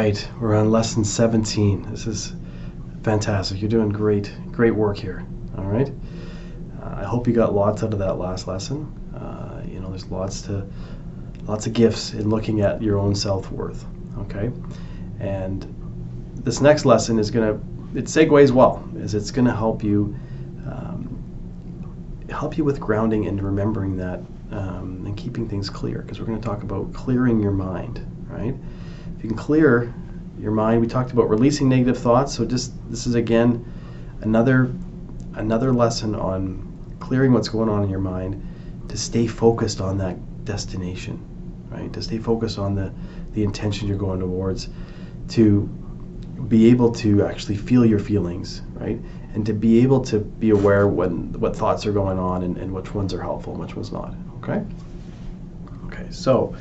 right, we're on lesson 17. This is fantastic. You're doing great, great work here. All right. Uh, I hope you got lots out of that last lesson. Uh, you know, there's lots to, lots of gifts in looking at your own self worth. Okay, and this next lesson is gonna, it segues well, is it's gonna help you, um, help you with grounding and remembering that, um, and keeping things clear. Because we're gonna talk about clearing your mind, right? If you can clear your mind, we talked about releasing negative thoughts. So just this is again another another lesson on clearing what's going on in your mind to stay focused on that destination, right? To stay focused on the the intention you're going towards, to be able to actually feel your feelings, right? And to be able to be aware when what thoughts are going on and, and which ones are helpful and which ones not. Okay. Okay. So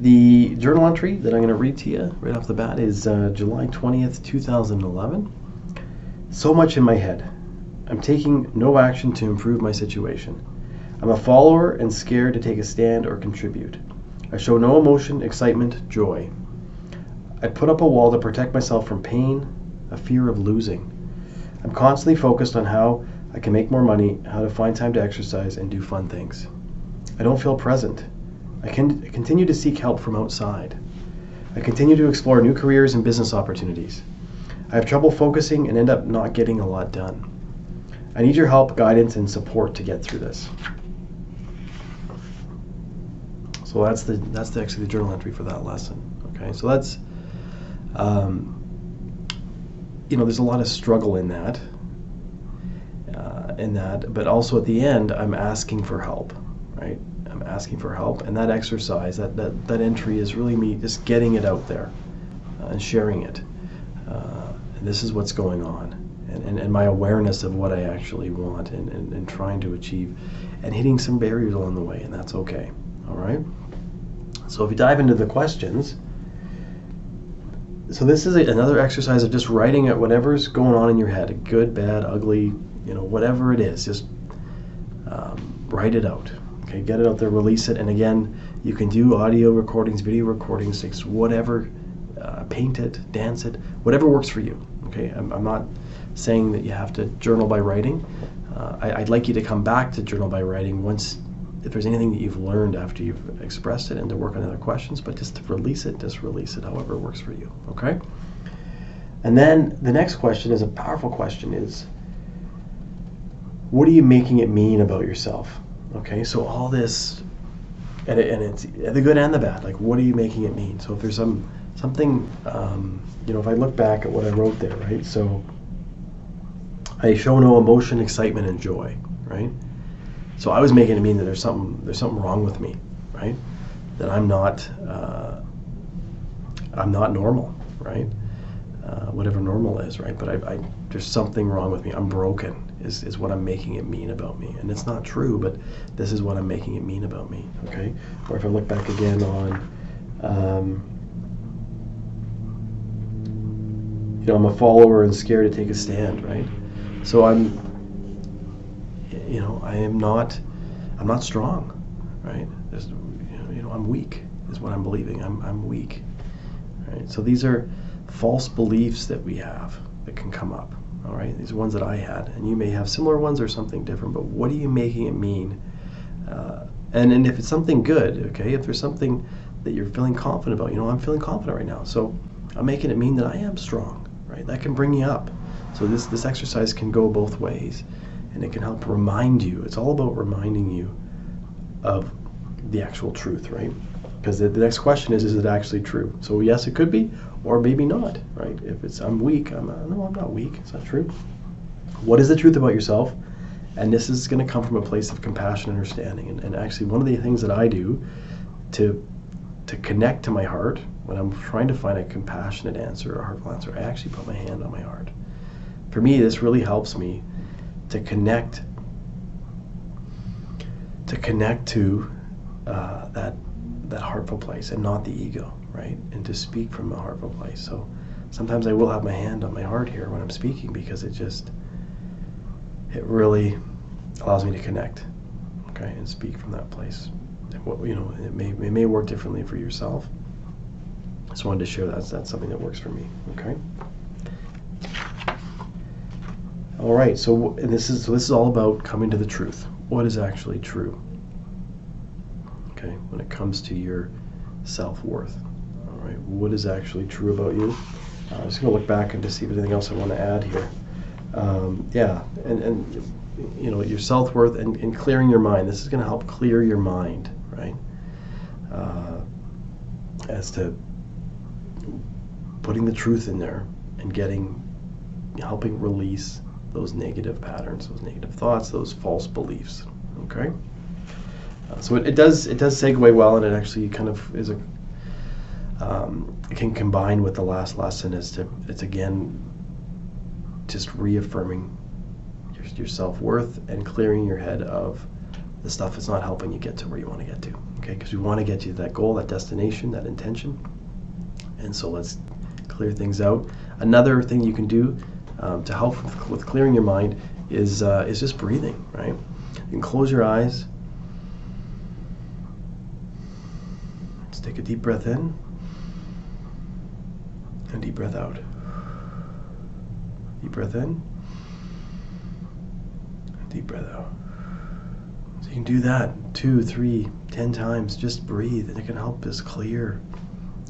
the journal entry that I'm going to read to you right off the bat is uh, July 20th, 2011. So much in my head. I'm taking no action to improve my situation. I'm a follower and scared to take a stand or contribute. I show no emotion, excitement, joy. I put up a wall to protect myself from pain, a fear of losing. I'm constantly focused on how I can make more money, how to find time to exercise, and do fun things. I don't feel present. I can continue to seek help from outside. I continue to explore new careers and business opportunities. I have trouble focusing and end up not getting a lot done. I need your help, guidance, and support to get through this. So that's the that's the actually the journal entry for that lesson. Okay, so that's um, you know there's a lot of struggle in that, uh, in that, but also at the end I'm asking for help, right? I'm asking for help, and that exercise, that that, that entry is really me just getting it out there uh, and sharing it. Uh, and this is what's going on. And, and, and, my awareness of what I actually want and, and, and trying to achieve and hitting some barriers along the way, and that's okay. All right? So if you dive into the questions, so this is a, another exercise of just writing at whatever's going on in your head, good, bad, ugly, you know, whatever it is, just um, write it out. Okay, get it out there, release it, and again, you can do audio recordings, video recordings, whatever, uh, paint it, dance it, whatever works for you. Okay, I'm, I'm not saying that you have to journal by writing. Uh, I, would like you to come back to journal by writing once, if there's anything that you've learned after you've expressed it, and to work on other questions. But just to release it, just release it, however it works for you. Okay. And then the next question is a powerful question: is what are you making it mean about yourself? Okay, so all this, and, it, and it's the good and the bad. Like, what are you making it mean? So if there's some something, um, you know, if I look back at what I wrote there, right? So I show no emotion, excitement, and joy, right? So I was making it mean that there's something there's something wrong with me, right? That I'm not uh, I'm not normal, right? Uh, whatever normal is, right? But I, I, there's something wrong with me. I'm broken is, is what I'm making it mean about me. And it's not true, but this is what I'm making it mean about me, okay? Or if I look back again on, um, you know, I'm a follower and scared to take a stand, right? So I'm, you know, I am not, I'm not strong, right? There's, you know, I'm weak is what I'm believing. I'm, I'm weak, right? So these are false beliefs that we have that can come up all right? These are ones that i had and you may have similar ones or something different but what are you making it mean? Uh, and and if it's something good okay if there's something that you're feeling confident about you know i'm feeling confident right now so i'm making it mean that i am strong right? That can bring you up. So this this exercise can go both ways and it can help remind you. It's all about reminding you of the actual truth right because the, the next question is is it actually true so yes it could be or maybe not, right? If it's I'm weak, I'm uh, no, I'm not weak. It's not true. What is the truth about yourself? And this is going to come from a place of compassion and understanding. And, and actually, one of the things that I do to to connect to my heart when I'm trying to find a compassionate answer or a heartful answer, I actually put my hand on my heart. For me, this really helps me to connect to connect to uh, that that heartful place and not the ego right? And to speak from a heartful place. So sometimes I will have my hand on my heart here when I'm speaking because it just, it really allows me to connect, okay, and speak from that place. What, you know, it may, it may work differently for yourself. I just wanted to share that. That's something that works for me. Okay. All right. So and this is so this is all about coming to the truth. What is actually true? When it comes to your self worth. All right. What is actually true about you? Uh, I'm just going to look back and to see if there's anything else I want to add here. Um, yeah, and, and you know your self worth and, and clearing your mind. This is going to help clear your mind, right? Uh, as to putting the truth in there and getting helping release those negative patterns, those negative thoughts, those false beliefs. Okay. Uh, so it, it does it does segue well, and it actually kind of is a um, it can combine with the last lesson is to it's again just reaffirming your, your self-worth and clearing your head of the stuff that's not helping you get to where you want to get to okay? Because we want to get you to that goal that destination that intention. And so let's clear things out. Another thing you can do um, to help with, with, clearing your mind is uh, is just breathing right? You can close your eyes take a deep breath in and deep breath out. Deep breath in. Deep breath out. So you can do that two, three, ten times. Just breathe, and it can help us clear.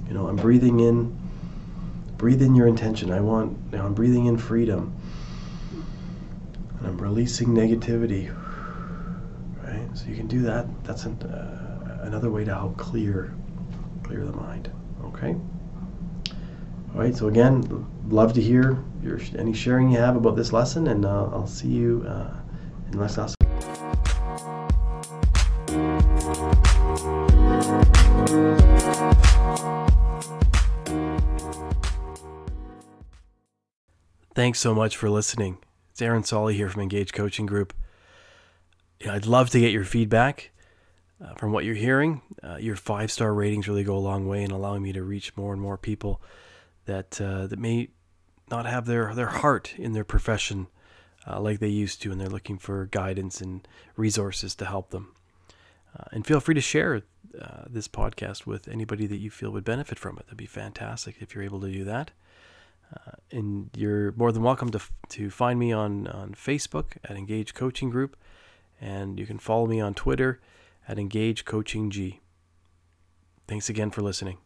You know, I'm breathing in. Breathe in your intention. I want. Now I'm breathing in freedom, and I'm releasing negativity. Right. So you can do that. That's an, uh, another way to help clear, clear the mind. Okay. All right, so again, love to hear your any sharing you have about this lesson, and uh, I'll see you uh, in the next lesson. Thanks so much for listening. It's Aaron Solly here from Engage Coaching Group. I'd love to get your feedback uh, from what you're hearing. Uh, your five star ratings really go a long way in allowing me to reach more and more people that uh, that may not have their their heart in their profession uh, like they used to, and they're looking for guidance and resources to help them. Uh, and feel free to share uh, this podcast with anybody that you feel would benefit from it. That'd be fantastic if you're able to do that. And you're more than welcome to to find me on on Facebook at Engage Coaching Group, and you can follow me on Twitter at Engage Coaching G. Thanks again for listening.